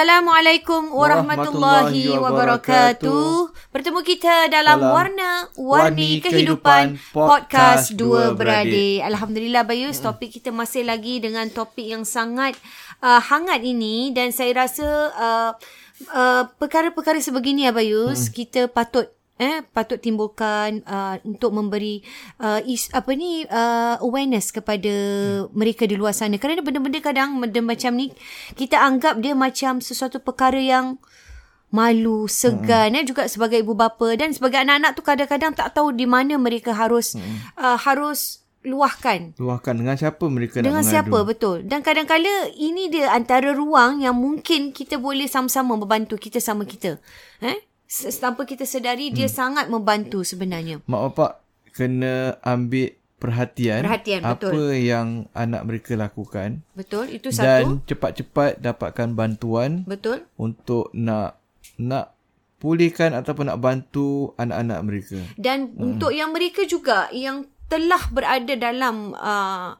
Assalamualaikum warahmatullahi, wabarakatuh. Bertemu kita dalam, dalam Warna-Warni Kehidupan, Kehidupan Podcast Dua Beradik. Alhamdulillah Bayus, hmm. topik kita masih lagi dengan topik yang sangat uh, hangat ini dan saya rasa uh, uh, perkara-perkara sebegini Abayus, hmm. kita patut eh patut timbulkan uh, untuk memberi uh, is, apa ni uh, awareness kepada hmm. mereka di luar sana kerana benda-benda kadang benda macam ni kita anggap dia macam sesuatu perkara yang malu segan hmm. eh juga sebagai ibu bapa dan sebagai anak-anak tu kadang-kadang tak tahu di mana mereka harus hmm. uh, harus luahkan. Luahkan dengan siapa mereka dengan nak mengadu. Dengan siapa, betul. Dan kadang-kadang ini dia antara ruang yang mungkin kita boleh sama-sama membantu kita sama kita. Eh? Tanpa kita sedari hmm. dia sangat membantu sebenarnya. Mak bapak kena ambil perhatian, perhatian apa betul. yang anak mereka lakukan. Betul, itu satu. Dan cepat-cepat dapatkan bantuan. Betul. Untuk nak nak pulihkan ataupun nak bantu anak-anak mereka. Dan hmm. untuk yang mereka juga yang telah berada dalam uh,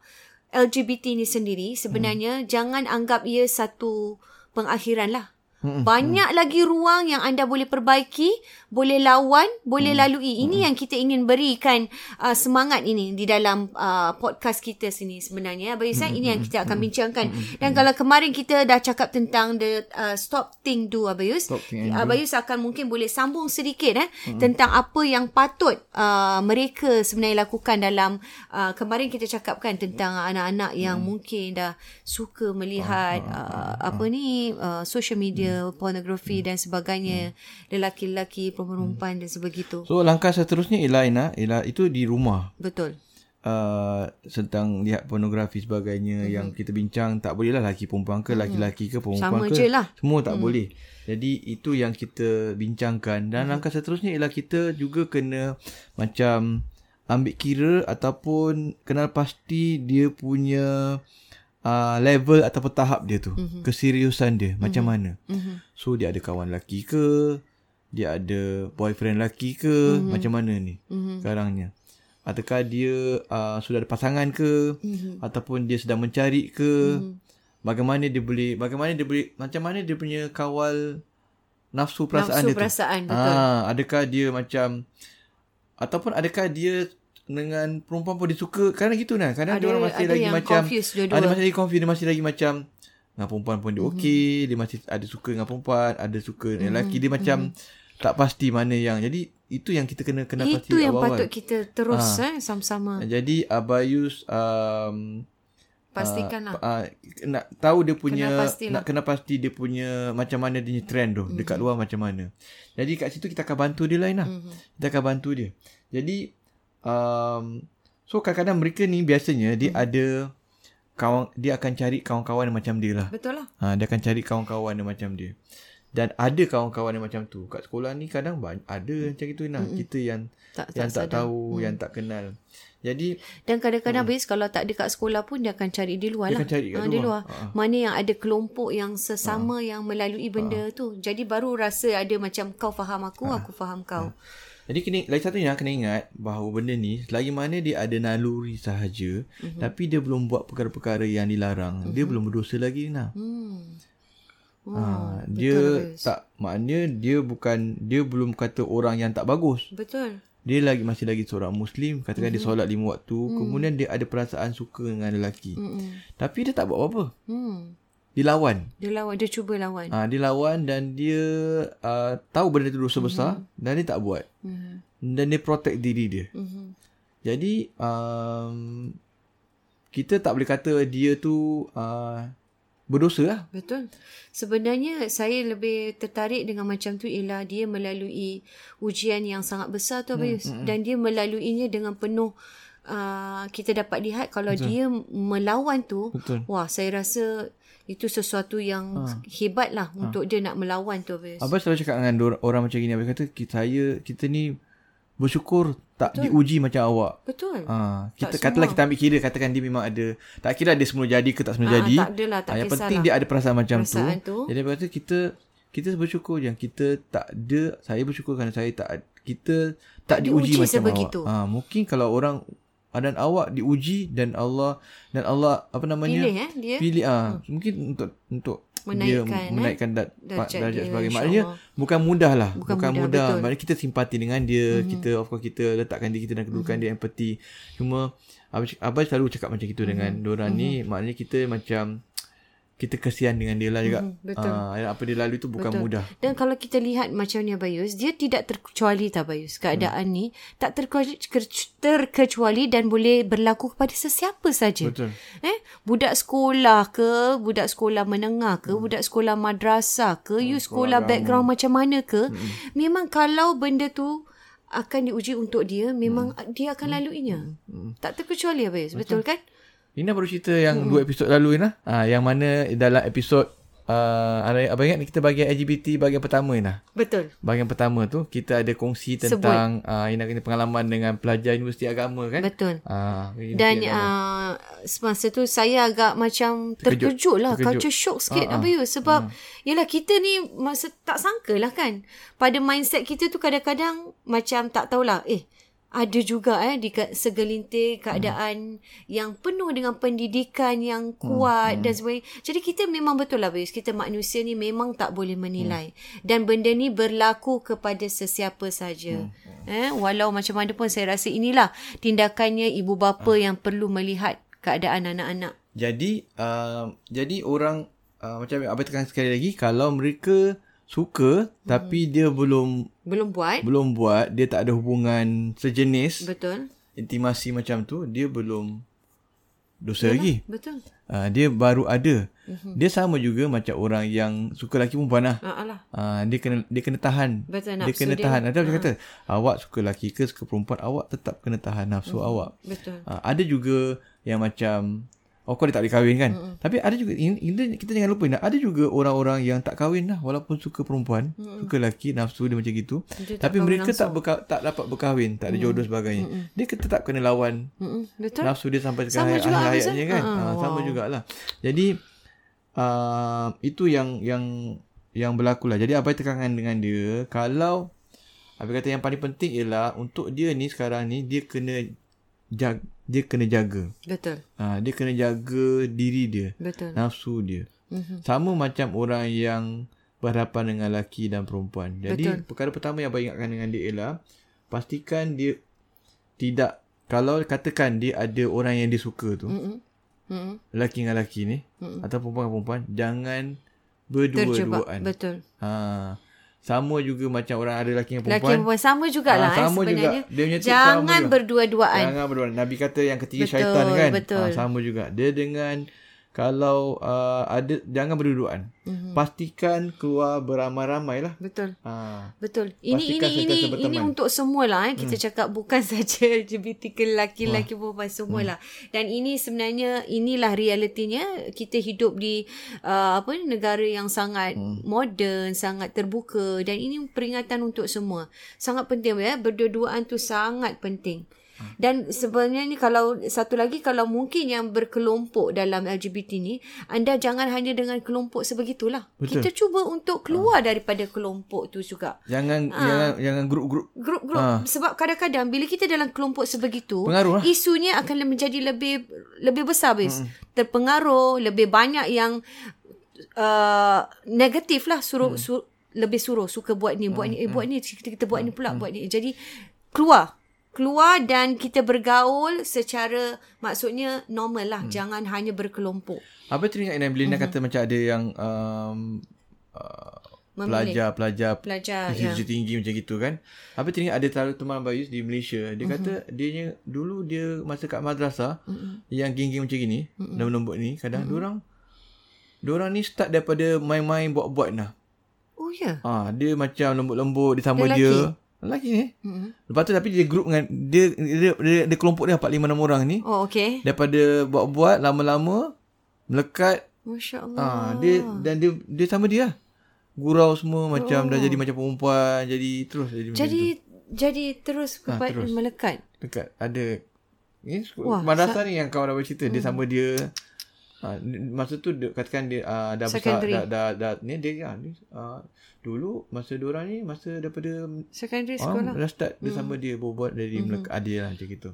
LGBT ni sendiri sebenarnya hmm. jangan anggap ia satu pengakhiran lah. Banyak hmm. lagi ruang yang anda boleh perbaiki, boleh lawan, boleh hmm. lalui. Ini yang kita ingin berikan uh, semangat ini di dalam uh, podcast kita sini sebenarnya. Bagi saya ini yang kita akan bincangkan. Dan kalau kemarin kita dah cakap tentang the uh, stop thing do Abayus, Abayus akan mungkin boleh sambung sedikit eh tentang apa yang patut uh, mereka sebenarnya lakukan dalam uh, kemarin kita cakapkan tentang anak-anak yang hmm. mungkin dah suka melihat uh, apa ni uh, social media hmm. pornografi hmm. dan sebagainya hmm. lelaki-lelaki perempuan hmm. dan sebegitu. So langkah seterusnya ialah Ina, ialah itu di rumah. Betul. Uh, tentang lihat pornografi sebagainya hmm. yang kita bincang tak boleh lah lelaki perempuan ke hmm. lelaki-lelaki ke perempuan Sama ke je lah. semua tak hmm. boleh jadi itu yang kita bincangkan dan hmm. langkah seterusnya ialah kita juga kena macam ambil kira ataupun kenal pasti dia punya uh, level ataupun tahap dia tu mm-hmm. keseriusan dia mm-hmm. macam mana mm-hmm. so dia ada kawan lelaki ke dia ada boyfriend lelaki ke mm-hmm. macam mana ni mm-hmm. sekarangnya adakah dia uh, sudah ada pasangan ke mm-hmm. ataupun dia sedang mencari ke mm-hmm. bagaimana dia boleh bagaimana dia boleh macam mana dia punya kawal nafsu perasaan nafsu dia perasaan, tu betul. Ah, adakah dia macam ataupun adakah dia dengan perempuan pun dia suka Kadang gitu kan Kadang ada, dia orang masih ada lagi macam Ada masih lagi confused Dia masih lagi macam Dengan perempuan pun dia mm-hmm. okey Dia masih ada suka dengan perempuan Ada suka dengan mm-hmm. lelaki Dia macam mm-hmm. Tak pasti mana yang Jadi itu yang kita kena kena pasti Itu yang awal-awal. patut kita terus ha. eh, Sama-sama Jadi Abayus um, Pastikan lah uh, uh, Nak tahu dia punya kena Nak kena pasti dia punya Macam mana dia punya trend tu mm-hmm. Dekat luar macam mana Jadi kat situ kita akan bantu dia lain lah mm-hmm. Kita akan bantu dia Jadi um, so kadang-kadang mereka ni biasanya dia hmm. ada kawan dia akan cari kawan-kawan yang macam dia lah. Betul lah. Ha, dia akan cari kawan-kawan yang macam dia. Dan ada kawan-kawan yang macam tu. Kat sekolah ni kadang banyak, ada macam itu nah. Hmm. Kita yang tak, yang tak, tak tahu, hmm. yang tak kenal. Jadi dan kadang-kadang hmm. kalau tak dekat sekolah pun dia akan cari di luar dia lah. Cari ha, luar. Di luar. Ha. Mana yang ada kelompok yang sesama ha. yang melalui benda ha. tu. Jadi baru rasa ada macam kau faham aku, ha. aku faham kau. Ha. Jadi kena, lagi satu yang kena ingat bahawa benda ni selagi mana dia ada naluri sahaja mm-hmm. tapi dia belum buat perkara-perkara yang dilarang, mm-hmm. dia belum berdosa lagi nah. Hmm. Oh, ha, dia betul, tak maknanya dia bukan dia belum kata orang yang tak bagus. Betul. Dia lagi masih lagi seorang muslim, katakan mm-hmm. dia solat lima waktu, mm. kemudian dia ada perasaan suka dengan lelaki. Mm-hmm. Tapi dia tak buat apa-apa. Mm. Dia lawan. Dia lawan, dia cuba lawan. Ah, ha, dia lawan dan dia uh, tahu benda itu dosa mm-hmm. besar dan dia tak buat. Mm-hmm. Dan dia protect diri dia. Mm-hmm. Jadi um, kita tak boleh kata dia tu uh, berdosa lah. Betul. Sebenarnya saya lebih tertarik dengan macam tu ialah dia melalui ujian yang sangat besar tu Abayus. Mm-hmm. Dan dia melaluinya dengan penuh uh, kita dapat lihat kalau Betul. dia melawan tu. Betul. Wah saya rasa itu sesuatu yang ha. hebat lah ha. untuk dia nak melawan tu Abis. Abang selalu cakap dengan orang macam gini Abang kata kita, saya kita ni bersyukur tak Betul. diuji macam awak. Betul. Ha, kita tak katalah semua. kita ambil kira katakan dia memang ada tak kira dia semua jadi ke tak semua ha, jadi. Tak adalah tak ha, Yang penting dia ada perasaan macam perasaan tu. tu. Jadi Abang kata kita kita bersyukur yang kita tak ada saya bersyukur kerana saya tak kita tak, tak diuji, diuji macam sebegitu. awak. Ha, mungkin kalau orang dan awak diuji dan Allah dan Allah apa namanya pilih eh dia pilih ah hmm. mungkin untuk untuk Menaikkan, dia eh, menaikkan da- darjat darjat, dia, sebagai maknanya bukan mudah lah Bukan bukan, mudah, mudah, maknanya kita simpati dengan dia mm-hmm. kita of course kita letakkan diri kita dalam kedudukan mm-hmm. dia empathy cuma abang, abang selalu cakap macam itu mm-hmm. dengan diorang mm-hmm. ni maknanya kita macam kita kesian dengan dia lah juga Mhm, betul. Ah, apa dia lalui tu bukan Betul. mudah Dan kalau kita lihat macam ni Abayus, dia tidak terkecuali tak Abayus. Keadaan hmm. ni tak terkecuali, terkecuali dan boleh berlaku kepada sesiapa saja. betul Eh, budak sekolah ke, budak sekolah menengah ke, hmm. budak sekolah madrasah ke, you sekolah background macam mana ke, hmm. memang kalau benda tu akan diuji untuk dia, memang hmm. dia akan laluinya. Hmm. Tak terkecuali Abayus, betul, betul kan? Ina baru cerita yang dua episod lalu Ina. Ah yang mana dalam episod uh, abang ingat kita bahagian LGBT bahagian pertama Ina. Betul. Bahagian pertama tu kita ada kongsi tentang uh, Ina kena pengalaman dengan pelajar universiti agama kan? Betul. Ah, Dan uh, semasa tu saya agak macam terkejut, terkejut lah. terkejut. Culture shock sikit ah. uh, Abayu. Sebab uh. yelah kita ni masa tak sangka lah kan. Pada mindset kita tu kadang-kadang macam tak tahulah. Eh ada juga eh di segelintir keadaan hmm. yang penuh dengan pendidikan yang kuat hmm. dan sebagainya. Jadi kita memang betul lah Bayus. Kita manusia ni memang tak boleh menilai. Hmm. Dan benda ni berlaku kepada sesiapa saja. Hmm. Eh, walau macam mana pun saya rasa inilah tindakannya ibu bapa yang perlu melihat keadaan anak-anak. Jadi uh, jadi orang uh, macam abang tekan sekali lagi kalau mereka suka hmm. tapi dia belum Belum buat? belum buat dia tak ada hubungan sejenis Betul. intimasi macam tu dia belum dosa lagi. Betul. Uh, dia baru ada. Mm-hmm. Dia sama juga macam orang yang suka lelaki perempuan lah. Ah. Uh, dia kena dia kena tahan. Betul, dia kena dia. tahan. Ada macam kata, awak suka lelaki ke suka perempuan, awak tetap kena tahan nafsu mm-hmm. awak. Betul. Uh, ada juga yang macam Oh kau dia tak boleh kahwin kan mm-hmm. Tapi ada juga ini, ini Kita jangan lupa Ada juga orang-orang yang tak kahwin lah Walaupun suka perempuan mm-hmm. Suka lelaki Nafsu dia macam gitu Dia tak Tapi kahwin mereka tak berka, tak dapat berkahwin Tak ada jodoh sebagainya mm-hmm. Dia tetap kena lawan Mm-mm. Betul. nafsu dia sampai ke Sama juga, hayatnya eh? kan. Ha, Uh, wow. Sama jugalah. Jadi uh, itu yang yang yang berlaku lah. Jadi apa tekankan dengan dia kalau apa kata yang paling penting ialah untuk dia ni sekarang ni dia kena jaga, dia kena jaga. Betul. Uh, dia kena jaga diri dia, Betul. nafsu dia. Mhm. Sama macam orang yang berhadapan dengan lelaki dan perempuan. Jadi Betul. perkara pertama yang abang ingatkan dengan dia ialah pastikan dia tidak kalau katakan dia ada orang yang dia suka tu, Mm-mm. Mm-mm. lelaki dengan lelaki ni Mm-mm. atau perempuan dengan perempuan jangan Terjebak. berdua-duaan. Betul. Ha. Sama juga macam orang ada lelaki dengan Lelaki perempuan. perempuan sama jugalah Ah, eh, sama sebenarnya. juga. Dia punya sama Jangan juga. berdua-duaan. Jangan berdua. Nabi kata yang ketiga Betul, syaitan kan. betul. Ha, sama juga. Dia dengan kalau uh, ada jangan berdua-duaan. Mhm. Mm-hmm. Pastikan keluar beramai-ramai lah. Betul. Ha. Betul. Ini Pastikan ini ini berteman. ini untuk semua lah eh. Kita hmm. cakap bukan saja LGBT ke lelaki lelaki perempuan semua lah. Dan ini sebenarnya inilah realitinya kita hidup di uh, apa ni, negara yang sangat hmm. moden, sangat terbuka dan ini peringatan untuk semua. Sangat penting ya. Berdua-duaan tu sangat penting. Dan sebenarnya ni kalau satu lagi kalau mungkin yang berkelompok dalam LGBT ni anda jangan hanya dengan kelompok sebegitulah. Betul. Kita cuba untuk keluar daripada kelompok tu juga. Jangan Ah. jangan jangan grup-grup Grup-grup Ha. sebab kadang-kadang bila kita dalam kelompok sebegitu Pengaruh lah. isunya akan menjadi lebih lebih besar bis. Terpengaruh, lebih banyak yang uh, negatif lah suruh Hmm. sur, lebih suruh suka buat ni, buat ni, eh buat ni, kita, kita buat ni pula, buat ni. Jadi keluar keluar dan kita bergaul secara maksudnya normal lah Hmm. jangan hanya berkelompok Apa teringat Ina bila Ina kata macam ada yang um, uh, pelajar-pelajar pelajar ya institusi tinggi macam gitu kan. Apa teringat ada teman Bayus di Malaysia. Dia kata dia dulu dia masa kat madrasah yang geng-geng macam gini, dan lembut ni kadang mm orang Diorang ni start daripada main-main buat-buat nah. oh ya Ha, dia macam lembut-lembut dia sama dia. lelaki? Lelaki ni. mm Lepas tu tapi dia group dengan dia dia, dia, dia kelompok dia 4 5 6 orang ni. oh okey Daripada buat-buat lama-lama melekat masya-Allah Ah, dia dan dia dia sama dia. lah. Gurau semua macam dah jadi macam perempuan, jadi terus jadi, jadi jadi terus kepada terus. melekat dekat ada ni Wah, madrasah ni yang kawan abang cerita dia sama dia Ha, masa tu dia, katakan dia uh, dah Secondary. besar dah dah, dah ni dia ya, ni uh, dulu masa dia orang ni masa daripada Secondary Ah, school lah. dah start dia sama dia berbuat dari mm-hmm. Melaka adil lah macam gitu.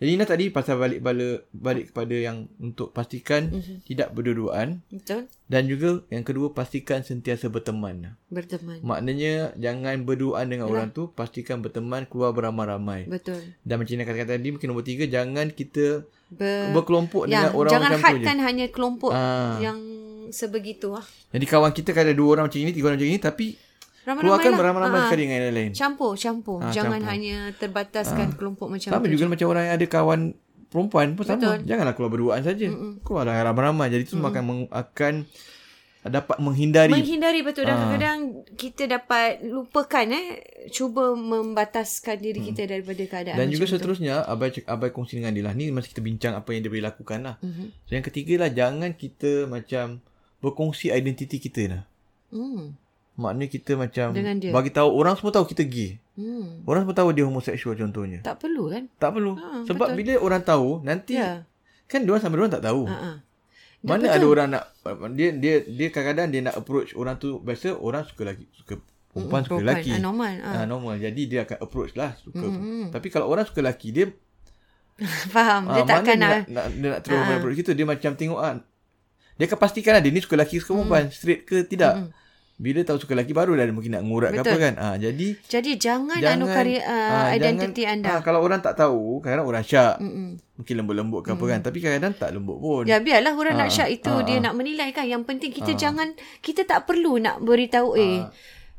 Jadi Ina tadi pasal balik bala balik kepada yang untuk pastikan mm-hmm. tidak berdua-duaan Betul. dan juga yang kedua pastikan sentiasa berteman. Berteman. Maknanya jangan berduaan dengan orang tu, pastikan berteman keluar beramai-ramai. Betul. Dan macam Ina katakan tadi mungkin nombor tiga jangan kita Ber, berkelompok ya, dengan orang jangan macam tu je. hadkan hanya kelompok Ah. yang sebegitu lah. Jadi kawan kita kan ada dua orang macam ini, tiga orang macam ini tapi Ramai-ramai keluarkan lah. beramai-ramai Ah, sekali dengan yang lain. Campur, campur. Ah, jangan campur. hanya terbataskan kelompok macam Sama tu. juga macam orang yang ada kawan perempuan pun sama. Betul. Janganlah keluar berduaan saja. Keluarlah ramai-ramai. Jadi itu akan meng, akan dapat menghindari Menghindari betul. Ah. Dan kadang-kadang kita dapat lupakan eh. Cuba membataskan diri kita daripada keadaan Hmm. dan juga tu. seterusnya abai cak- abai kongsi dengan dia lah. Ni masa kita bincang apa yang dia boleh lakukan lah. Mhm. So yang ketiga lah jangan kita macam berkongsi identiti kita lah. Hmm. Maknanya kita macam bagi tahu orang semua tahu kita gay. Hmm. Orang semua tahu dia homoseksual contohnya. Tak perlu kan? Tak perlu. Ha, Sebab betul. bila orang tahu nanti Ya. kan dia sama dia orang tak tahu. Ha ah. Mana ada orang nak dia dia dia kadang-kadang dia nak approach orang tu biasa orang suka lagi suka perempuan suka Perempuan. lelaki. Ah, normal. Ah. Ah, normal. Jadi dia akan approach lah suka. Tapi kalau orang suka lelaki dia Faham. Dia ah, takkan mana nak. dia nak, nak, dia nak terus approach kita dia macam tengok ah. Dia akan pastikan lah dia ni suka lelaki suka perempuan straight ke tidak. Bila tahu suka lelaki baru dah dia mungkin nak ngurat ke apa Betul. kan. Ah jadi Jadi jangan, jangan anukari uh, ah, identiti jangan, anda. ah, kalau orang tak tahu kadang-kadang orang syak. Mm-mm. Mungkin lembut-lembut ke apa kan. Tapi kadang-kadang tak lembut pun. Ya biarlah orang nak Ah, syak itu ah, dia ah. nak menilai kan. Yang penting kita jangan kita tak perlu nak beritahu eh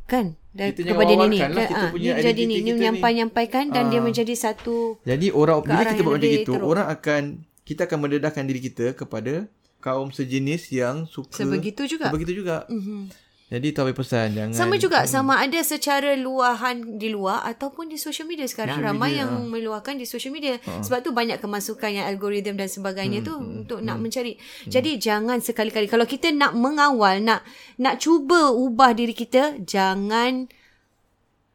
kan dan Kita kepada ni ni wawarkan lah kita ah, punya ni jadi ni ni kita ni. menyampai-nyampaikan dan dia Ah. menjadi satu Jadi orang bila kita buat macam itu, teruk. orang akan kita akan mendedahkan diri kita kepada kaum sejenis yang suka sebegitu juga. Sebegitu juga. Mhm. Jadi apa pesan jangan Sama juga sama ada secara luahan di luar ataupun di social media sekarang Social ramai media, yang meluahkan di social media. Sebab tu banyak kemasukan yang algoritma dan sebagainya tu untuk nak mencari. Jadi jangan sekali-kali kalau kita nak mengawal nak nak cuba ubah diri kita jangan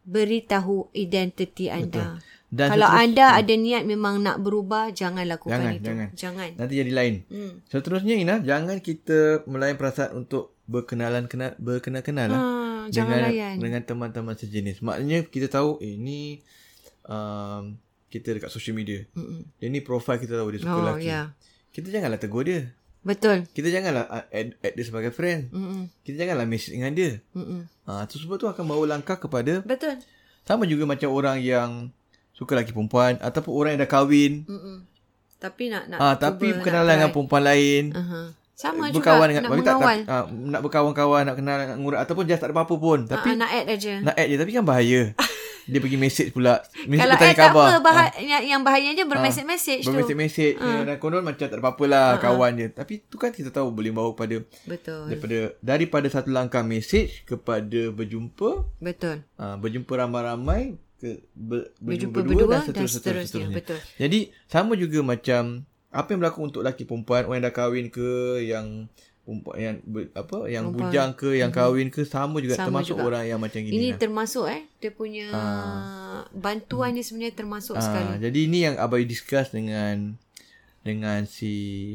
beritahu identiti anda. Dan kalau anda ada niat memang nak berubah jangan lakukan Jangan, itu. jangan. jangan. nanti jadi lain. Hmm. Seterusnya Ina, jangan kita melayan perasaan untuk berkenalan kenal berkenal-kenal lah Ah, jangan dengan layan. dengan teman-teman sejenis. Maknanya kita tahu eh ni um, kita dekat social media. Mm-mm. Dia ni profile kita tahu dia suka Oh, lelaki. ya. Kita janganlah tegur dia. Betul. Kita janganlah uh, add, add dia sebagai friend. Mm-mm. Kita janganlah message dengan dia. Mm-mm. Ah, tu sebab tu akan bawa langkah kepada Betul. sama juga macam orang yang suka lelaki perempuan ataupun orang yang dah kahwin. Mm-mm. Tapi nak nak Ah, cuba tapi berkenalan dengan perempuan lain. Uh-huh. Sama berkawan juga dengan nak tak, mengawal. tak, ah, nak berkawan-kawan, nak kenal, nak ngurat ataupun just tak ada apa-apa pun. Tapi Ah, nak add aja. nak add je tapi kan bahaya. dia pergi message pula. Message Kalau add tak khabar. apa, bah- yang, yang bahayanya bermesej-mesej tu. Bermesej-mesej uh. dan konon macam tak ada apa-apa lah kawan dia. Tapi tu kan kita tahu boleh bawa kepada Betul. daripada daripada satu langkah message kepada berjumpa Betul. uh, berjumpa ramai-ramai ke ber, Berjumpa berdua, berdua dan dan seterusnya, seterusnya. seterusnya. Betul. Jadi sama juga macam apa yang berlaku untuk lelaki perempuan orang yang dah kahwin ke yang perempuan yang ber, apa yang Perempuan. bujang ke yang kahwin ke sama juga Sama termasuk juga. orang yang macam gini Ini lah. termasuk eh dia punya bantuan ni sebenarnya termasuk Ah, sekali. jadi ini yang abai discuss dengan dengan si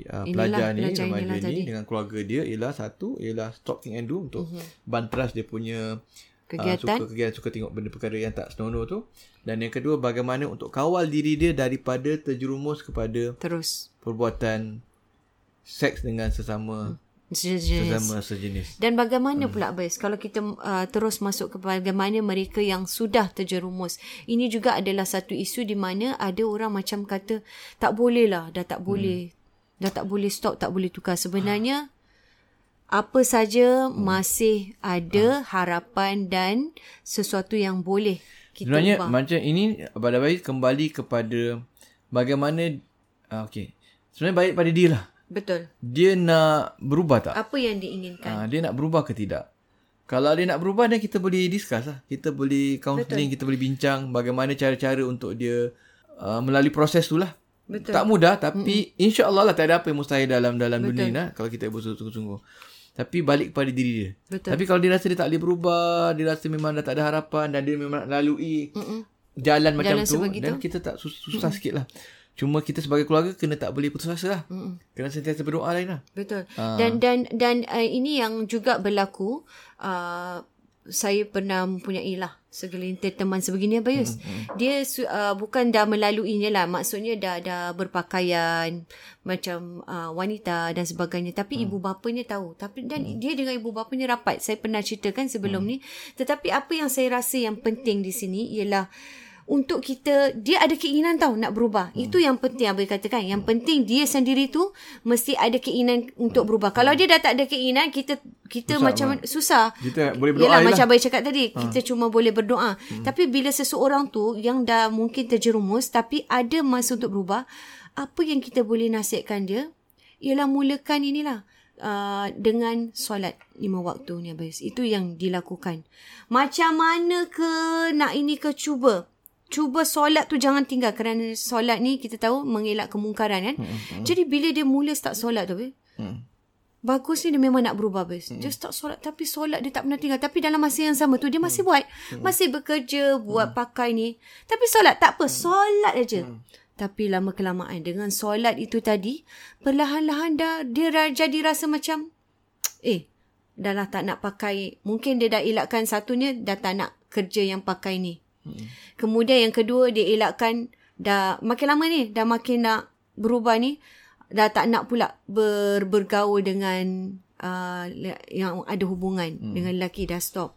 uh, Inilah pelajar ni pelajar remaja inilah ni tadi. dengan keluarga dia ialah satu ialah stalking and do untuk bantras dia punya Mhm. Kegiatan. uh, suka kegiatan suka tengok benda perkara yang tak senonoh tu dan yang kedua bagaimana untuk kawal diri dia daripada terjerumus kepada Terus. perbuatan seks dengan sesama Sejenis. sesama sejenis. Dan bagaimana pula Abis kalau kita uh, terus masuk ke bagaimana mereka yang sudah terjerumus. Ini juga adalah satu isu di mana ada orang macam kata tak boleh lah, dah tak boleh. Dah tak boleh stop, tak boleh tukar. Sebenarnya apa saja masih ada harapan dan sesuatu yang boleh kita Sebenarnya ubah. macam ini pada baik kembali kepada bagaimana uh, okey. Sebenarnya baik pada dia lah. Betul. Dia nak berubah tak? Apa yang diinginkan? Uh, dia nak berubah ke tidak? Kalau dia nak berubah dan kita boleh discuss lah. Kita boleh counselling, kita boleh bincang bagaimana cara-cara untuk dia uh, melalui proses tu lah. Betul. Tak mudah tapi mm insya-Allah lah tak ada apa yang mustahil dalam dalam dunia ni lah, kalau kita bersungguh-sungguh. Tapi balik kepada diri dia. Betul. Tapi kalau dia rasa dia tak boleh berubah, dia rasa memang dah tak ada harapan dan dia memang nak lalui Mm-mm. jalan macam Jalan tu sebegitu. dan kita tak sus- susah mm sikit lah. Cuma kita sebagai keluarga kena tak boleh putus asa lah. Mm. Kena sentiasa berdoa lain lah. Betul. Uh. Dan dan dan uh, ini yang juga berlaku uh, saya pernah mempunyai lah segelintir teman sebegini Abayus. Hmm, hmm. Dia uh, bukan dah melaluinya lah. Maksudnya dah dah berpakaian macam uh, wanita dan sebagainya. Tapi hmm. ibu bapanya tahu. Tapi dan hmm. dia dengan ibu bapanya rapat. Saya pernah ceritakan sebelum hmm. ni. Tetapi apa yang saya rasa yang penting di sini ialah untuk kita dia ada keinginan tahu nak berubah. Hmm. Itu yang penting abang katakan. Yang penting dia sendiri tu mesti ada keinginan untuk berubah. Kalau dia dah tak ada keinginan kita kita susah macam man. susah. Kita boleh berdoa Yalah, macam abang cakap tadi, ha. kita cuma boleh berdoa. Hmm. Tapi bila seseorang tu yang dah mungkin terjerumus tapi ada masa untuk berubah, apa yang kita boleh nasihatkan dia ialah mulakan inilah Uh, dengan solat lima waktu ni Abayus. Itu yang dilakukan. Macam mana ke nak ini ke cuba cuba solat tu jangan tinggal kerana solat ni kita tahu mengelak kemungkaran kan. Hmm, hmm. Jadi bila dia mula start solat tu, hmm. bagus ni dia memang nak berubah bes. Hmm. Dia start solat tapi solat dia tak pernah tinggal. Tapi dalam masa yang sama tu dia masih hmm. buat. Hmm. Masih bekerja buat hmm. pakai ni. Tapi solat tak apa, solat aja. Hmm. Tapi lama kelamaan dengan solat itu tadi, perlahan-lahan dah dia jadi rasa macam eh dah lah tak nak pakai. Mungkin dia dah elakkan satunya dah tak nak kerja yang pakai ni. Kemudian yang kedua dia elakkan dah makin lama ni dah makin nak berubah ni dah tak nak pula ber, bergaul dengan uh, yang ada hubungan hmm. dengan lelaki dah stop.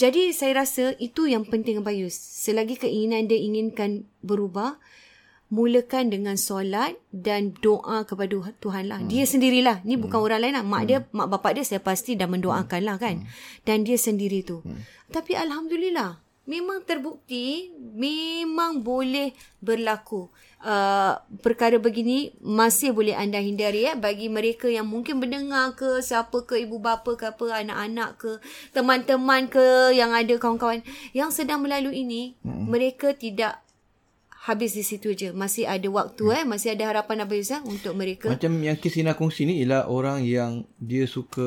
Jadi saya rasa itu yang penting Bayus. Selagi keinginan dia inginkan berubah, mulakan dengan solat dan doa kepada Tuhan lah. Hmm. Dia sendirilah. Ni hmm. bukan orang lain lah. Mak hmm. dia, mak bapak dia saya pasti dah mendoakan lah kan. Hmm. Dan dia sendiri tu. Hmm. Tapi Alhamdulillah memang terbukti memang boleh berlaku. Uh, perkara begini masih boleh anda hindari ya. Bagi mereka yang mungkin mendengar ke siapa ke ibu bapa ke apa anak-anak ke teman-teman ke yang ada kawan-kawan yang sedang melalui ini hmm. mereka tidak habis di situ je. Masih ada waktu hmm. eh. Masih ada harapan apa ya untuk mereka. Macam yang Kisina kongsi ni ialah orang yang dia suka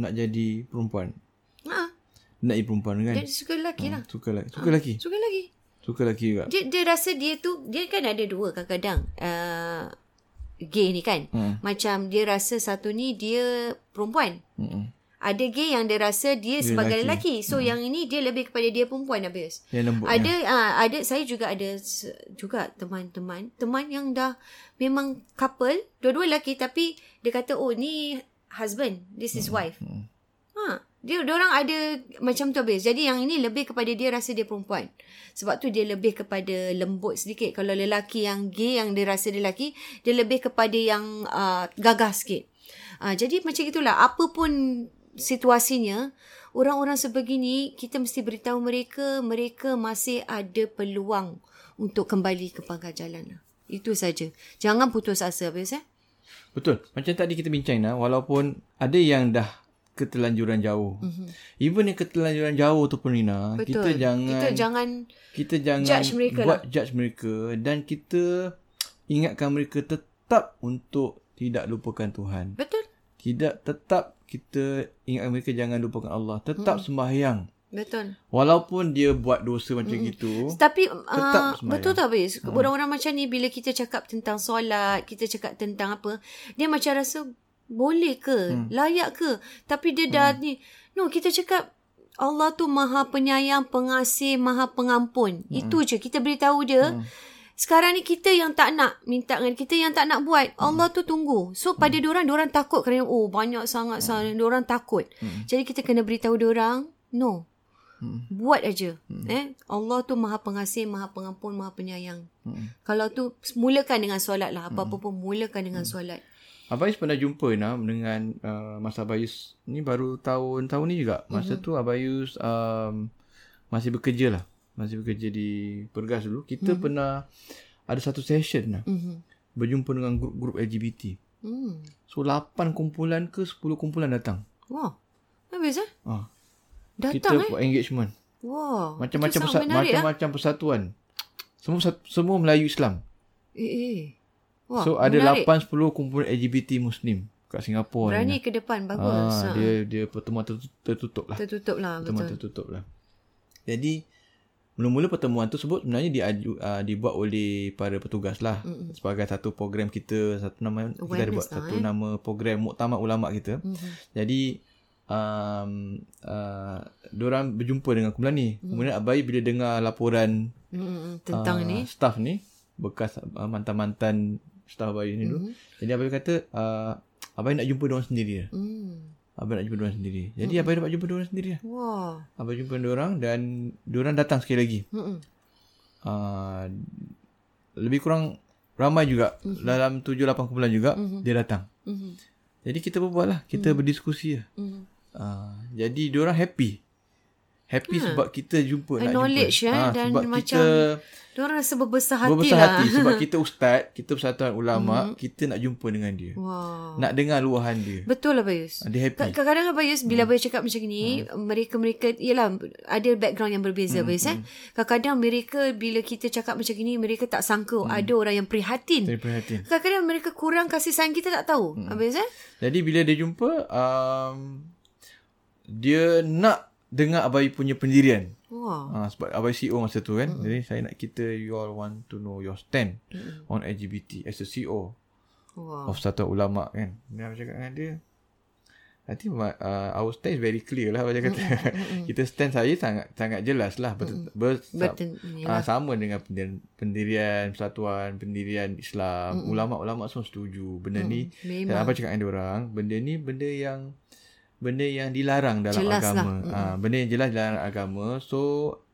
nak jadi perempuan ha nak jadi perempuan kan? Dia suka lelaki ha, lah. Suka lelaki. Suka ha, lelaki. Suka lelaki. Suka lelaki juga. Dia, dia rasa dia tu, dia kan ada dua kadang-kadang. Uh, gay ni kan. Hmm. Macam dia rasa satu ni dia perempuan. Hmm. Ada gay yang dia rasa dia, dia sebagai lelaki. lelaki. So hmm. yang ini dia lebih kepada dia perempuan habis. Yang lembut. Ada uh, ada saya juga ada juga teman-teman, teman yang dah memang couple, dua-dua lelaki tapi dia kata oh ni husband, this is hmm. wife. Hmm. Ha dia orang ada macam tu habis. Jadi yang ini lebih kepada dia rasa dia perempuan. Sebab tu dia lebih kepada lembut sedikit. Kalau lelaki yang gay yang dia rasa dia lelaki, dia lebih kepada yang uh, gagah sikit. Uh, jadi macam itulah. Apapun situasinya, orang-orang sebegini, kita mesti beritahu mereka, mereka masih ada peluang untuk kembali ke pangkal jalan. Itu saja. Jangan putus asa habis eh. Betul. Macam tadi kita bincang nah, walaupun ada yang dah ketelanjuran jauh. Mm-hmm. Even yang ketelanjuran jauh tu pun Nina, Betul. kita jangan kita jangan kita jangan judge mereka buat lah. judge mereka dan kita ingatkan mereka tetap untuk tidak lupakan Tuhan. Betul. Tidak tetap kita ingatkan mereka jangan lupakan Allah, tetap mm. sembahyang. Betul. Walaupun dia buat dosa macam mm. itu. Tapi uh, betul tak habis? Mm. Orang-orang macam ni bila kita cakap tentang solat, kita cakap tentang apa, dia macam rasa boleh ke? Hmm. Layak ke? Tapi dia dah hmm. ni. No, kita cakap Allah tu maha penyayang, pengasih, maha pengampun. Hmm. Itu je. Kita beritahu dia. Hmm. Sekarang ni kita yang tak nak minta dengan kita yang tak nak buat. Hmm. Allah tu tunggu. So pada hmm. diorang, diorang takut kerana oh banyak sangat hmm. sangat. Diorang takut. Hmm. Jadi kita kena beritahu diorang, no. Hmm. Buat aja. Hmm. Eh, Allah tu maha pengasih, maha pengampun, maha penyayang. Hmm. Kalau tu mulakan dengan solat lah. Apa-apa hmm. pun mulakan dengan hmm. solat. Abayus pernah jumpa nak dengan uh, masa Abayus ni baru tahun-tahun ni juga. Masa mm-hmm. tu Abayus um, masih bekerja lah. Masih bekerja di Pergas dulu. Kita mm-hmm. pernah ada satu session lah. Mm-hmm. Berjumpa dengan grup-grup LGBT. Mm. So 8 kumpulan ke 10 kumpulan datang. Wah. Habis eh? Ha. Datang kita eh? Kita buat engagement. Wah. Macam-macam persa- macam-macam lah. persatuan. Semua semua Melayu Islam. Eh eh. Wah, so ada menarik. 8 10 kumpulan LGBT Muslim kat Singapura Berani ni. ke depan bagus. Ha, ha. dia dia pertemuan tertutup lah. Tertutup lah pertemuan betul. tertutup lah. Jadi mula-mula pertemuan tersebut sebenarnya diaju, uh, dibuat oleh para petugas lah mm-hmm. sebagai satu program kita satu nama Awareness kita ada buat lah, satu eh? nama program muktamad ulama kita mm-hmm. jadi um, uh, diorang berjumpa dengan kumpulan ni mm-hmm. kemudian Abai bila dengar laporan mm-hmm. tentang uh, ni staff ni bekas uh, mantan-mantan staff Abai ni mm-hmm. dulu jadi Abai kata uh, Abai nak jumpa diorang sendiri mm. Abang nak jumpa diorang sendiri. Jadi mm-hmm. abang dapat jumpa diorang sendiri. Wah. Abang jumpa diorang dan diorang datang sekali lagi. Uh, lebih kurang ramai juga. Mm-hmm. Dalam 7-8 kumpulan juga mm-hmm. dia datang. Mm-hmm. Jadi kita berbual lah. Kita mm-hmm. berdiskusi lah. Mm-hmm. Uh, jadi diorang happy. Happy hmm. sebab kita jumpa. Nak knowledge jumpa. ya. Ha, dan sebab macam kita Diorang rasa berbesar hati berbesar lah. hati sebab kita ustaz, kita persatuan ulama, mm. kita nak jumpa dengan dia. Wow. Nak dengar luahan dia. Betul lah Bayus. Dia happy. Kadang-kadang Bayus bila mm. Bayus cakap macam ni, mm. mereka-mereka yalah ada background yang berbeza mm. Bayus eh. Kadang-kadang mereka bila kita cakap macam ni, mereka tak sangka mm. ada orang yang prihatin. prihatin. Kadang-kadang mereka kurang kasih sayang kita tak tahu. Mm. Bayus eh. Jadi bila dia jumpa um, dia nak dengar abai punya pendirian. Wow. Ha, sebab Abai CEO masa tu kan. Mm-hmm. Jadi saya nak kita you all want to know your stand mm-hmm. on LGBT as a CEO wow. of satu ulama kan. Dia cakap dengan dia. I think uh, our stand is very clear lah macam kata. Mm-hmm. kita stand saya sangat sangat jelas lah. Ber, mm-hmm. ber. Uh, sama dengan pendirian, pendirian persatuan, pendirian Islam. Mm-hmm. Ulama-ulama semua setuju. Benda mm-hmm. ni. Dan apa cakap dengan orang. Benda ni benda yang benda yang dilarang dalam jelas agama. Lah. Ha, benda yang jelas dalam agama. So,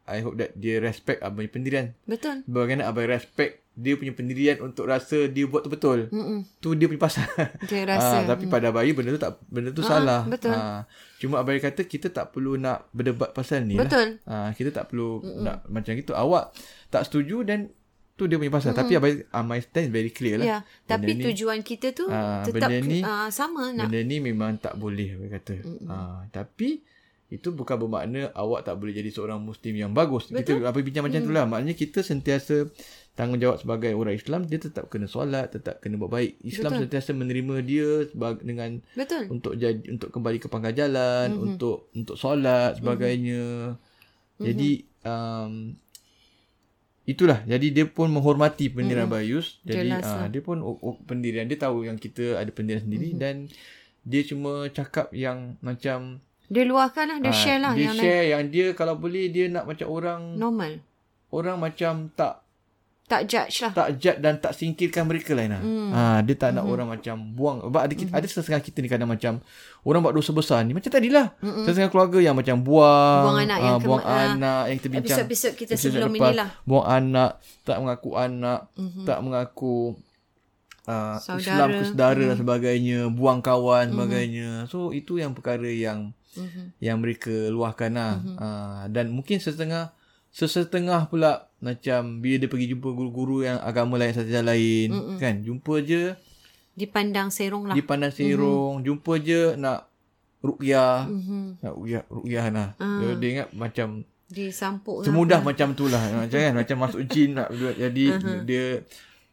I hope that dia respect abang pendirian. Betul. Bagaimana abang respect dia punya pendirian untuk rasa dia buat tu betul. Mm-mm. Tu dia punya pasal. Dia rasa. Ha, tapi pada bayi benda tu tak benda tu ha, salah. Betul. Ha, cuma abang kata kita tak perlu nak berdebat pasal ni betul. lah. Ha, kita tak perlu Mm-mm. nak macam gitu. Awak tak setuju dan tu dia punya pasal mm-hmm. tapi abai uh, my stand very clear lah. Ya, tapi ni, tujuan kita tu uh, tetap ni, uh, sama nak. Benda ni memang tak boleh abai kata. Mm-hmm. Uh, tapi itu bukan bermakna awak tak boleh jadi seorang muslim yang bagus. Betul? Kita apa bincang macam mm-hmm. itulah. Maknanya kita sentiasa tanggungjawab sebagai orang Islam dia tetap kena solat, tetap kena buat baik. Islam Betul. sentiasa menerima dia sebagai dengan Betul. untuk jadi untuk kembali ke pangkal jalan, mm-hmm. untuk untuk solat sebagainya. Mm-hmm. Jadi um, itulah jadi dia pun menghormati pendirian mm-hmm. Bayus jadi uh, dia pun oh, oh, pendirian dia tahu yang kita ada pendirian sendiri mm-hmm. dan dia cuma cakap yang macam dia luahkan lah dia uh, share lah dia yang share lain. yang dia kalau boleh dia nak macam orang normal orang macam tak tak judge lah. Tak judge dan tak singkirkan mereka lain lah. Mm. Ha, dia tak nak mm-hmm. orang macam buang. Sebab ada, mm-hmm. ada setengah kita ni kadang macam orang buat dosa besar ni. Macam tadilah. Mm-hmm. Setengah keluarga yang macam buang. Buang anak yang, buang ke, anak uh, yang kita bincang. Episod-episod kita sebelum lepas, inilah. Buang anak. Tak mengaku anak. Mm-hmm. Tak mengaku uh, Islam ke saudara mm-hmm. dan sebagainya. Buang kawan mm-hmm. sebagainya. So itu yang perkara yang mm-hmm. yang mereka luahkan lah. Mm-hmm. Uh, dan mungkin setengah sesetengah pula macam bila dia pergi jumpa guru-guru yang agama lain satu lain Mm-mm. kan jumpa je dipandang serong lah dipandang serong mm-hmm. jumpa je nak ruqyah mm-hmm. nak ruqyah ruqyah lah uh. dia, dia ingat macam disampuk lah. semudah lah. macam tu lah macam kan macam masuk jin nak jadi uh-huh. dia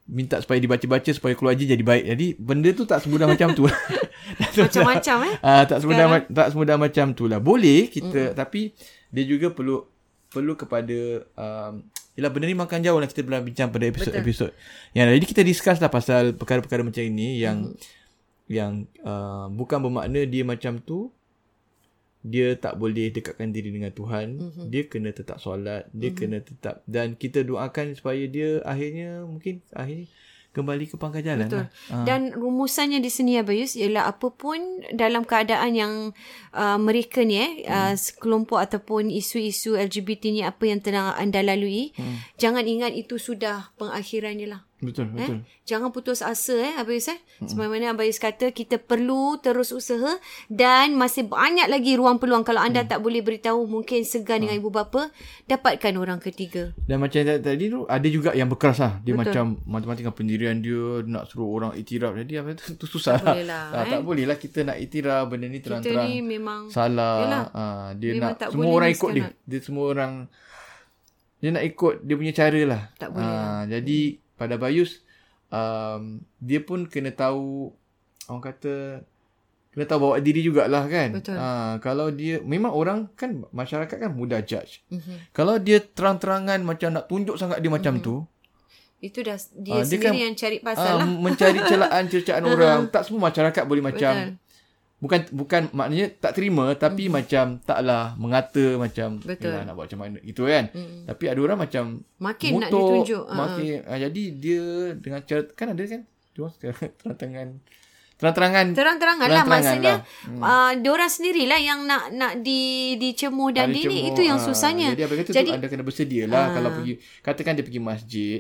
minta supaya dibaca-baca supaya keluar jin jadi baik jadi benda tu tak semudah macam tu macam-macam eh uh, tak semudah ma- tak semudah macam tu lah boleh kita mm. tapi dia juga perlu perlu kepada um, Yelah benda ni makan jauh lah kita pernah bincang pada episod-episod yang jadi kita discuss lah pasal perkara-perkara macam ini yang hmm. yang uh, bukan bermakna dia macam tu dia tak boleh dekatkan diri dengan Tuhan hmm. dia kena tetap solat dia hmm. kena tetap dan kita doakan supaya dia akhirnya mungkin akhirnya kembali ke pangkal jalan Betul. Lah. Ha. Dan rumusannya di sini Abayus ialah apapun dalam keadaan yang uh, mereka ni eh hmm. uh, kelompok ataupun isu-isu LGBT ni apa yang tengah anda lalui hmm. jangan ingat itu sudah pengakhirannya lah. Betul, eh? betul. Jangan putus asa eh Abayus eh. Hmm. Sebagaimana Abayus kata kita perlu terus usaha dan masih banyak lagi ruang peluang kalau anda hmm. tak boleh beritahu mungkin segan hmm. dengan ibu bapa dapatkan orang ketiga. Dan macam tadi tu ada juga yang berkeras lah. Dia betul. macam dengan pendirian dia nak suruh orang itiraf. Jadi apa tu, tu susah tak lah. Boleh lah eh? Tak boleh lah kita nak itiraf benda ni terang-terang. Kita ni memang salah. Ha, dia memang nak semua orang ikut dia. Dia semua orang dia nak ikut dia punya cara lah. Tak boleh. Ha, lah. Jadi hmm pada Bayus um, dia pun kena tahu orang kata kena tahu bawa diri jugalah kan. Betul. Ha, kalau dia memang orang kan masyarakat kan mudah judge. Mhm. Kalau dia terang-terangan macam nak tunjuk sangat dia macam Mhm. tu, Itu dah dia Ah, dia sendiri kan- yang cari pasal ah, lah. mencari celaan cercaan orang. Tak semua masyarakat boleh macam Betul. Bukan bukan maknanya tak terima tapi macam taklah mengata macam Betul. "Yelah, nak buat macam mana gitu kan. Mm. Tapi ada orang macam Makin nak motor, ditunjuk. Ah, Makin ah, jadi dia dengan cara kan ada kan dia orang terang-terangan terang-terangan Terang-terangan lah maksudnya lah. hmm. uh, diorang sendirilah yang nak nak di dicemooh dan Ada ini itu yang ah, susahnya. Jadi apa kata Jadi- tu anda kena bersedia lah Ah. kalau pergi katakan dia pergi masjid.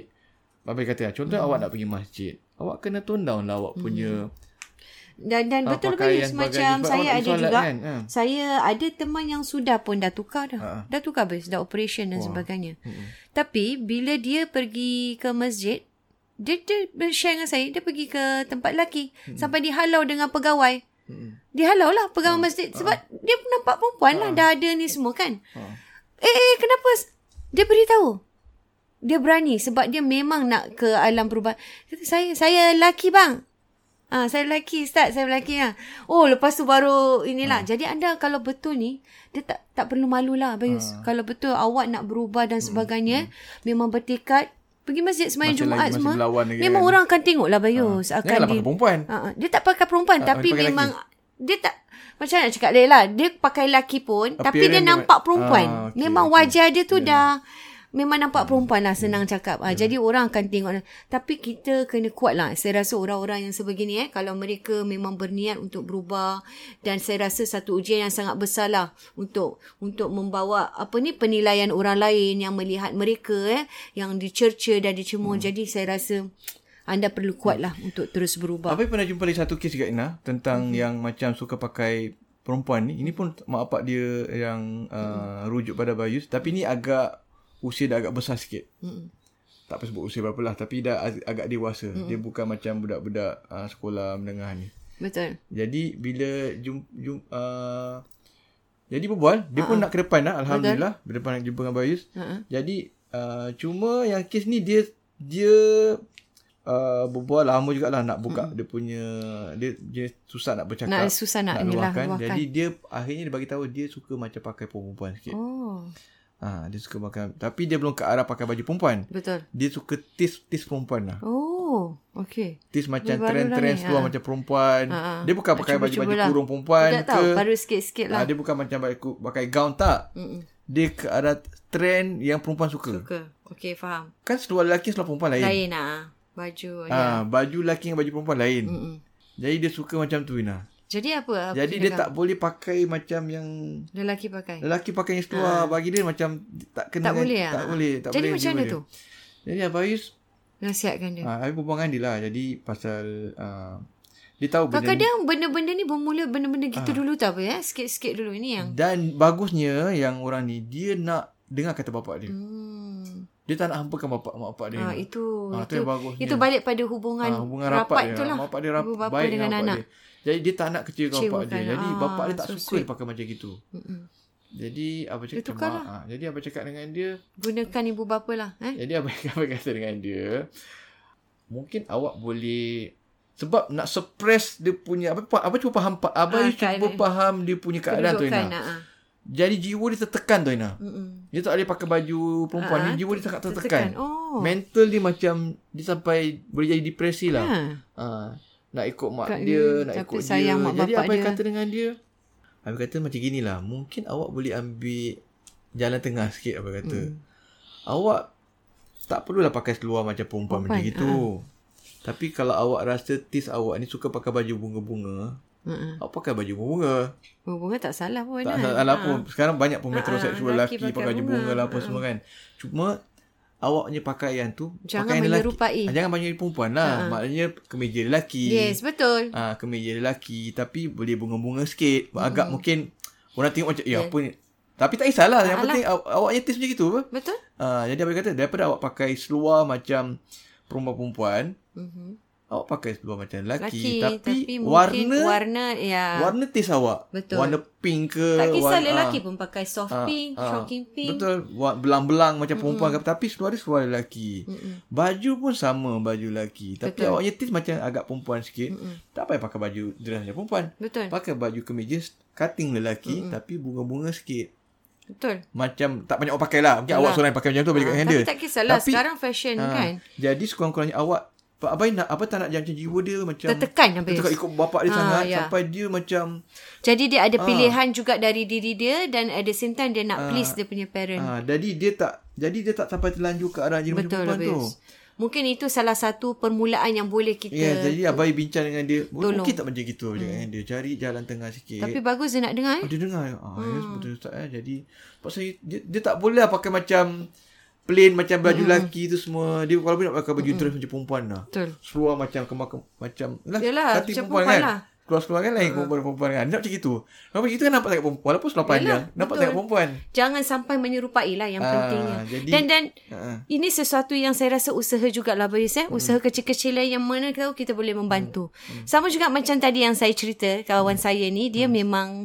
Apa kata contoh Hmm. awak nak pergi masjid. Awak kena tone down lah awak punya Dan dan ah, betul sebagainya. macam saya awak ada juga. kan? Ha. Saya ada teman yang sudah pun dah tukar dah. Ha. Dah tukar Bayus, dah operation dan Wah. sebagainya. Mm-mm. Tapi bila dia pergi ke masjid, dia, dia share dengan saya, dia pergi ke tempat lelaki. Sampai dihalau dengan pegawai. Mm-mm. Dihalau lah pegawai masjid. Sebab dia nampak perempuan lah. Dah ada ni semua kan. Ha. Eh, eh, kenapa? Dia beritahu. Dia berani sebab dia memang nak ke alam perubahan. Saya, saya lelaki bang. Ah, saya lelaki Ustaz, saya lelaki lah. Oh, lepas tu baru inilah. Jadi anda kalau betul ni, dia tak tak perlu malu lah Bayus. Kalau betul awak nak berubah dan sebagainya, memang bertekad pergi masjid semayang Jumaat lagi- semua. lagi Memang kan? orang akan tengok lah Bayus. Akan Janganlah di, pakai perempuan. Ah. dia tak pakai perempuan Ah, tapi dia pakai memang dia tak macam nak cakap dia lah. Dia pakai lelaki pun tapi Appearance dia dia- nampak perempuan. Ah, okey, memang okey. wajah dia tu dah memang nampak perempuan lah senang cakap. Ah, jadi orang akan tengok. Tapi kita kena kuat lah. Saya rasa orang-orang yang sebegini eh kalau mereka memang berniat untuk berubah dan saya rasa satu ujian yang sangat besar lah untuk untuk membawa apa ni penilaian orang lain yang melihat mereka eh yang dicerca dan dicemooh. Hmm. Jadi saya rasa anda perlu kuat lah untuk terus berubah. Apa pernah jumpa lagi satu kes juga Ina tentang mm-hmm. yang macam suka pakai perempuan ni. Ini pun mak bapak dia yang uh, rujuk pada Bayus tapi ni agak usia dah agak besar sikit. Mm-mm. Tak apa sebut usia berapa lah tapi dah ag- agak dewasa. Mm-hmm. Dia bukan macam budak-budak uh, sekolah menengah ni. Betul. Jadi bila jum, jum uh, jadi berbual, dia uh-huh. pun nak ke depan lah alhamdulillah. Berdepan nak jumpa dengan Bayus. Uh-uh. Jadi uh, cuma yang kes ni dia dia uh, berbual lama jugalah nak buka hmm. dia punya dia dia susah nak bercakap. Nak susah nak inilah, luahkan. luahkan. Jadi dia akhirnya dia bagi tahu dia suka macam pakai perempuan sikit. Oh, Ha, dia suka pakai tapi dia belum ke arah pakai baju perempuan. betul. Dia suka tis tis perempuan lah. Oh, okey. Tis macam trend-trend seluar ha. macam perempuan. Ha, ha. Dia bukan pakai baju-baju lah. kurung perempuan Tak tahu, ke. baru sikit-sikit lah. Ha, dia bukan macam pakai, pakai gown tak. Mm-mm. Dia ke arah trend yang perempuan suka. Suka. Okey, faham. Kan seluar lelaki seluar perempuan lain. Lain lah. Baju. Ya. Ah, baju lelaki dengan baju perempuan lain. Mm-mm. Jadi dia suka macam tu Ina. Jadi apa? apa Jadi dia tindakan tak boleh pakai macam yang Lelaki pakai. lelaki pakai yang seluar bagi dia macam tak kena Tak dengan- boleh tak ah? boleh tak Jadi boleh macam mana dia. tu? Jadi Abayus Nasihatkan dia. ah Habis berbual dengan dia lah jadi pasal ah, dia tahu benda ni. Kadang-kadang benda-benda ni bermula benda-benda gitu Ah. dulu tak apa ya. Sikit-sikit dulu. Ini yang. dan bagusnya yang orang ni dia nak dengar kata bapak dia. Hmm. Dia tak nak hampakan bapak mak bapak dia. Ah, ni. itu. Ah, tu itu, yang bagusnya. itu balik pada hubungan, Ah, hubungan rapat, rapat, dia. itulah. Mak bapak dia rap, Ibu bapa baik dengan bapak anak. dia. Jadi dia tak nak kecewakan bapak dia. Jadi Ah, bapak dia tak so suka sweet. dia pakai macam gitu. Mm-mm. Jadi apa cakap tukar mak, ah, jadi apa cakap dengan dia? Gunakan ibu bapa lah. Eh? Jadi apa apa kata dengan dia? Mungkin awak boleh sebab nak suppress dia punya apa apa cuba faham apa Ah, cuba keadaan. faham dia punya keadaan tu. Ina. ah, ah. Jadi jiwa dia tertekan tu Ina. Mm-mm. Dia tak boleh pakai baju perempuan ni jiwa dia sangat tertekan. Oh. Mental dia macam dia sampai boleh jadi depresi lah. Ha. Ha, nak ikut mak Kat dia, dia, nak tapi ikut sayang dia. mak Jadi apa yang dia. kata dengan dia? Apa kata macam gini lah. Mungkin awak boleh ambil jalan tengah sikit apa kata. Hmm. Awak tak perlulah pakai seluar macam perempuan, Perempuan, macam gitu. Tapi kalau awak rasa tis awak ni suka pakai baju bunga-bunga, Uh-uh. awak pakai baju bunga. Bunga tak salah pun. Tak kan? salah Ah. pun. Sekarang banyak pun Ha, metroseksual lelaki lelaki pakai pakai baju bunga. bunga lah apa Ha. semua kan. Cuma awaknya pakaian tu Jangan pakaian lelaki. menyerupai. Ah, Jangan baju perempuan lah. Ha. Maknanya kemeja lelaki. Yes, betul. Ah, kemeja lelaki tapi boleh bunga-bunga sikit. Agak mungkin orang tengok macam ya Yeah. apa ni. Tapi tak kisahlah. Yang Alah. penting aw- awaknya taste macam gitu apa. Betul? Ah, jadi apa kata daripada awak pakai seluar macam perempuan-perempuan, Mm-hmm. Awak pakai seluar macam lelaki, Laki, tapi, tapi warna warna ya. warna taste awak. Betul. Warna pink ke tak kisah warna, lelaki pun pakai soft ah, pink, ah, shocking pink. Betul. Belang-belang macam perempuan ke tapi seluar dia seluar lelaki. Mm-mm. Baju pun sama baju lelaki. Tapi Betul. awaknya taste macam agak perempuan sikit. Mm-mm. Tak payah pakai baju dress macam perempuan. Betul. Pakai baju kemeja cutting lelaki Mm-mm. tapi bunga-bunga sikit. Betul. Macam tak banyak orang pakai lah. Mungkin Yalah. awak seorang yang pakai macam tu kat Ah, handle. tapi tak kisahlah Tapi- sekarang fashion Ah, kan. Jadi sekurang-kurangnya awak Abai nak apa tak nak macam jiwa dia macam Tertekan habis. Tertekan ikut bapak dia Ah, sangat ya. sampai dia macam Jadi dia Ah. ada pilihan juga dari diri dia dan at the same time dia nak please dia punya parent. ah jadi dia tak jadi dia tak sampai terlanjur ke arah macam Betul perempuan tu. Mungkin itu salah satu permulaan yang boleh kita. Ya, jadi Abai bincang dengan dia. Tolong. Mungkin tak macam gitu hmm. dengan dia. Cari jalan tengah sikit. Tapi bagus dia nak dengar Oh, eh. dia dengar. Ah, hmm. ya, betul Ustaz eh. Jadi pasal dia, dia tak boleh pakai macam plain macam baju lelaki tu semua. Dia kalau nak pakai baju dress macam perempuan lah. Betul. Seluar macam kemak macam lah, Yalah, hati macam perempuan, perempuan kan. lah. Keluar-keluar kan lain perempuan-perempuan kan. Dia macam gitu. Kalau macam gitu kan nampak sangat perempuan. Walaupun seluar panjang. Yalah, nampak betul. sangat perempuan. Jangan sampai menyerupai lah yang Ah, pentingnya. jadi- dan dan Ah. ini sesuatu yang saya rasa usaha jugalah Bayus eh. Usaha kecil-kecilan yang mana tahu kita boleh membantu. Sama juga macam tadi yang saya cerita kawan saya ni dia memang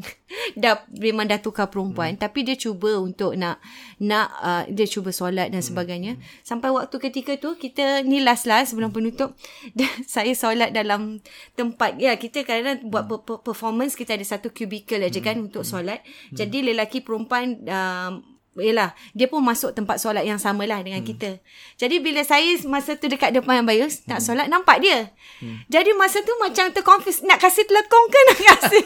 dah memang dah tukar perempuan. Tapi dia cuba untuk nak nak uh, dia cuba solat dan sebagainya. Sampai waktu ketika tu kita ni last-last sebelum penutup. Saya solat dalam tempat. Ya kita kadang buat per- performance kita ada satu cubicle aja kan untuk solat. Jadi lelaki perempuan um, Yelah, dia pun masuk tempat solat yang sama lah dengan hmm. kita. Jadi bila saya masa tu dekat depan Bayus, nak solat, nampak dia. Hmm. Jadi masa tu macam terconfuse, nak kasih telekong ke nak kasih?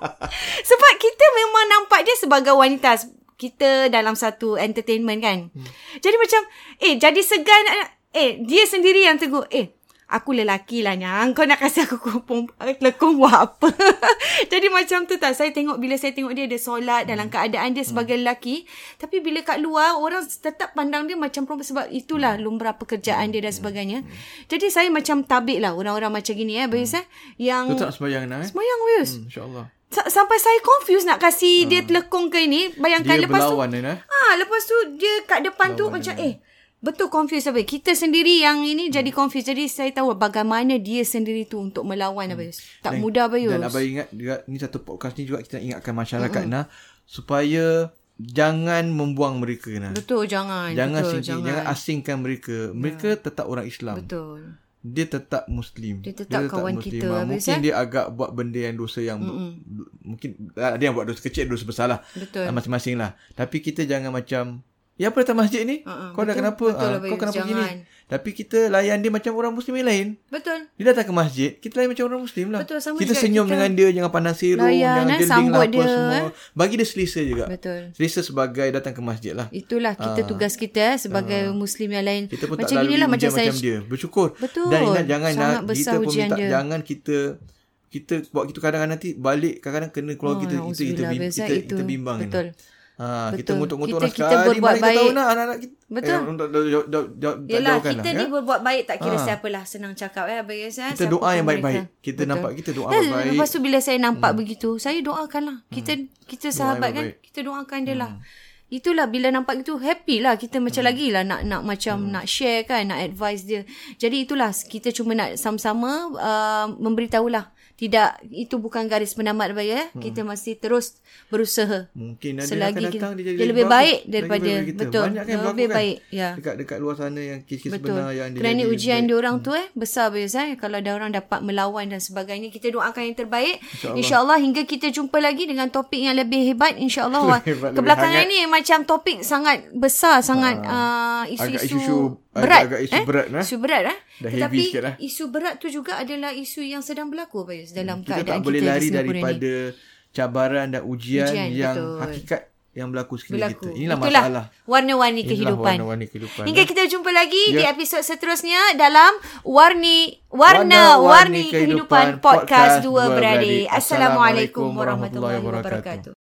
Sebab kita memang nampak dia sebagai wanita. Kita dalam satu entertainment kan. Hmm. Jadi macam, eh jadi segan, eh dia sendiri yang tegur, eh aku lelaki lah nyang. Kau nak kasih aku kupon lekong buat apa? Jadi macam tu tak. Saya tengok bila saya tengok dia ada solat dalam keadaan dia sebagai lelaki. Tapi bila kat luar orang tetap pandang dia macam perempuan sebab itulah lumrah pekerjaan dia dan sebagainya. Jadi saya macam tabik lah orang-orang macam gini eh. Bayus eh. Yang Tu tak sembahyang nak eh. Bayus. Hmm, InsyaAllah. Sa- Sampai saya confused nak kasih dia telekong ke ini. Bayangkan Dia lepas tu. berlawan kan eh. Ah, lepas tu dia kat depan tu macam eh betul confused apa. Kita sendiri yang ini jadi confused. Jadi saya tahu bagaimana dia sendiri tu untuk melawan apa. Tak Dan- mudah apa Dan Abang ingat juga ni satu podcast ni juga kita ingatkan masyarakat mm-hmm. nah supaya jangan membuang mereka nah. Betul jangan. Jangan betul, singkir, jangan. jangan asingkan mereka. Mereka ya. tetap orang Islam. Betul. Dia tetap muslim. Dia tetap kawan kita, Ah, habis, Mungkin eh? dia agak buat benda yang dosa yang mungkin ada yang buat dosa kecil dosa besar lah. Betul. Ah, Masing-masing lah. Tapi kita jangan macam Ya apa datang masjid ni? Uh-uh, kau dah betul, kenapa? betul lah, kau kenapa jangan. gini? Tapi kita layan dia macam orang muslim yang lain. Betul. Dia datang ke masjid, kita layan macam orang muslim lah. Betul, sama kita juga senyum kita dengan dia, jangan pandang layan, jangan eh, geling sambut lah apa dia, semua. eh. Bagi dia selesa juga. Betul. Selesa sebagai datang ke masjid lah. Itulah kita tugas kita eh, sebagai muslim yang lain. Kita pun macam tak lalui macam saya macam dia. Bersyukur. Betul. Dan ingat jangan nak, kita pun minta dia. jangan kita kita buat gitu kadang-kadang nanti balik kadang-kadang kena keluar Oh, kita kita kita, bim, biasa kita, itu. kita bimbang ni. Betul. Ha, kita Betul. ngutuk-ngutuk Kita- orang kita sekali berbuat mana kita tahu baik. nak anak-anak kita. Betul. Eh, tak- tak- tak- tak- Yelah, kita lah, ni ya. berbuat baik tak kira Ah. siapalah senang cakap eh Yus eh. Kita doa yang mereka. baik-baik. Kita nampak kita doa Dan baik. Lepas tu bila saya nampak hmm. begitu, saya doakanlah. Kita kita sahabat yang kan, kita doakan dia lah. Itulah bila nampak itu happy lah kita macam Hmm. lagi lah nak nak macam nak share kan nak advice dia. Jadi itulah kita cuma nak sama-sama uh, memberitahulah tidak itu bukan garis penamat Abang ya. Kita masih terus berusaha. Mungkin ada Selagi akan datang kita- dia, jadi dia lebih baik daripada- kita. betul. Banyak kan Lebih kan? baik, ya. Dekat dekat luar sana yang kes-kes Betul. sebenar yang dia Kerana ujian dia orang tu eh besar biasa eh kalau ada orang dapat melawan dan sebagainya kita doakan yang terbaik insyaallah insya hingga kita jumpa lagi dengan topik yang lebih hebat insyaallah kebelakangan hangat. ni macam topik sangat besar sangat uh, Agak isu-isu isu- berat agak isu berat, eh? isu berat eh Dah tetapi heavy sikit, eh? isu berat tu juga adalah isu yang sedang berlaku Bayus dalam kita keadaan tak boleh kita lari daripada cabaran dan ujian, Ujian, yang betul. hakikat yang berlaku sekeliling berlaku. kita. Inilah Itulah masalah. warna-warni Inilah kehidupan. warna-warni kehidupan. Hingga kita jumpa lagi Ya. di episod seterusnya dalam Warni Warna-Warni Warna-Warni Kehidupan Kehidupan Podcast Podcast Dua Beradik. Assalamualaikum warahmatullahi wabarakatuh.